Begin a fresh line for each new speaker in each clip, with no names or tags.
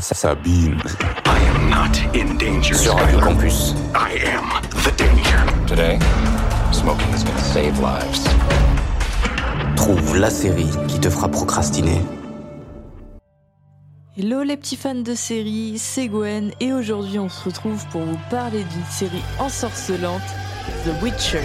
Sabine.
I am not in danger.
Sur Radio Campus.
I am the danger.
Today, smoking is gonna save lives.
Trouve la série qui te fera procrastiner.
Hello les petits fans de série, c'est Gwen et aujourd'hui on se retrouve pour vous parler d'une série ensorcelante, The Witcher.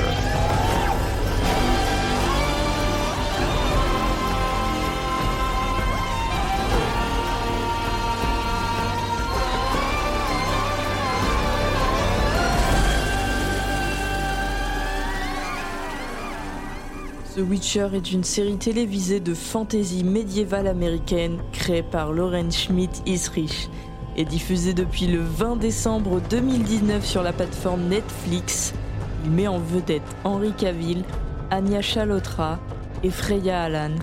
The Witcher est une série télévisée de fantasy médiévale américaine créée par Lauren Schmidt Isrich et diffusée depuis le 20 décembre 2019 sur la plateforme Netflix. Il met en vedette Henry Cavill, Anya Chalotra et Freya Allan.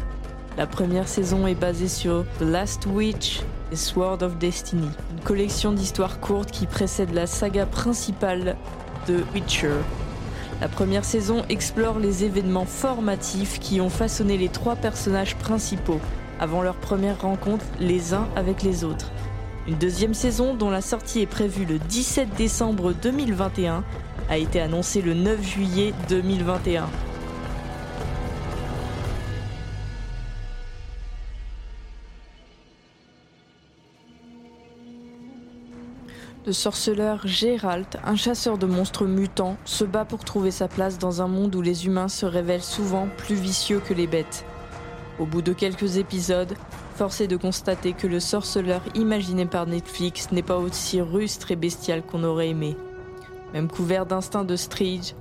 La première saison est basée sur The Last Witch et Sword of Destiny, une collection d'histoires courtes qui précède la saga principale de Witcher. La première saison explore les événements formatifs qui ont façonné les trois personnages principaux avant leur première rencontre les uns avec les autres. Une deuxième saison, dont la sortie est prévue le 17 décembre 2021, a été annoncée le 9 juillet 2021. Le sorceleur Gérald, un chasseur de monstres mutants, se bat pour trouver sa place dans un monde où les humains se révèlent souvent plus vicieux que les bêtes. Au bout de quelques épisodes, force est de constater que le sorceleur imaginé par Netflix n'est pas aussi rustre et bestial qu'on aurait aimé. Même couvert d'instinct de Stridge,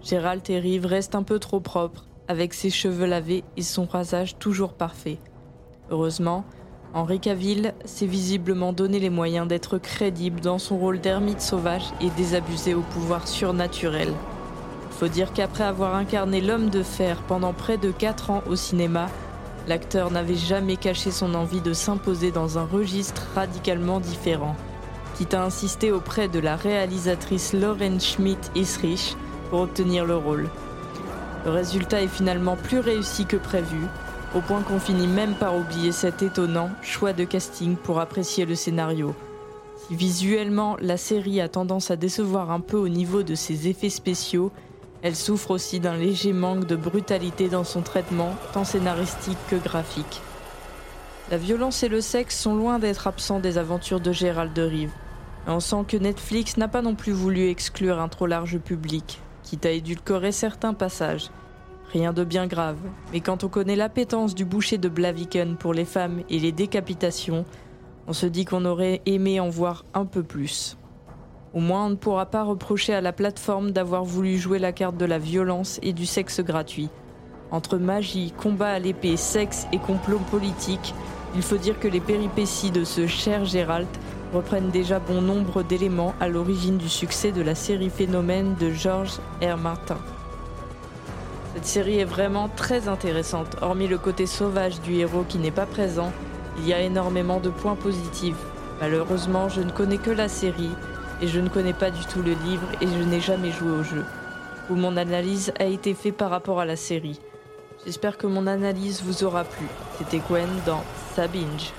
Gérald et Rive restent un peu trop propres, avec ses cheveux lavés et son rasage toujours parfait. Heureusement, Henri Cavill s'est visiblement donné les moyens d'être crédible dans son rôle d'ermite sauvage et désabusé au pouvoir surnaturel. Faut dire qu'après avoir incarné l'homme de fer pendant près de 4 ans au cinéma, l'acteur n'avait jamais caché son envie de s'imposer dans un registre radicalement différent, quitte à insister auprès de la réalisatrice Lauren Schmidt-Isrich pour obtenir le rôle. Le résultat est finalement plus réussi que prévu, au point qu'on finit même par oublier cet étonnant choix de casting pour apprécier le scénario. Visuellement la série a tendance à décevoir un peu au niveau de ses effets spéciaux, elle souffre aussi d'un léger manque de brutalité dans son traitement, tant scénaristique que graphique. La violence et le sexe sont loin d'être absents des aventures de Gérald de Rive. On sent que Netflix n'a pas non plus voulu exclure un trop large public, quitte à édulcorer certains passages. Rien de bien grave, mais quand on connaît l'appétence du boucher de Blaviken pour les femmes et les décapitations, on se dit qu'on aurait aimé en voir un peu plus. Au moins, on ne pourra pas reprocher à la plateforme d'avoir voulu jouer la carte de la violence et du sexe gratuit. Entre magie, combat à l'épée, sexe et complot politique, il faut dire que les péripéties de ce cher Gérald reprennent déjà bon nombre d'éléments à l'origine du succès de la série Phénomène de George R. Martin. Cette série est vraiment très intéressante. Hormis le côté sauvage du héros qui n'est pas présent, il y a énormément de points positifs. Malheureusement, je ne connais que la série et je ne connais pas du tout le livre et je n'ai jamais joué au jeu. Où mon analyse a été faite par rapport à la série. J'espère que mon analyse vous aura plu. C'était Gwen dans Sabinge.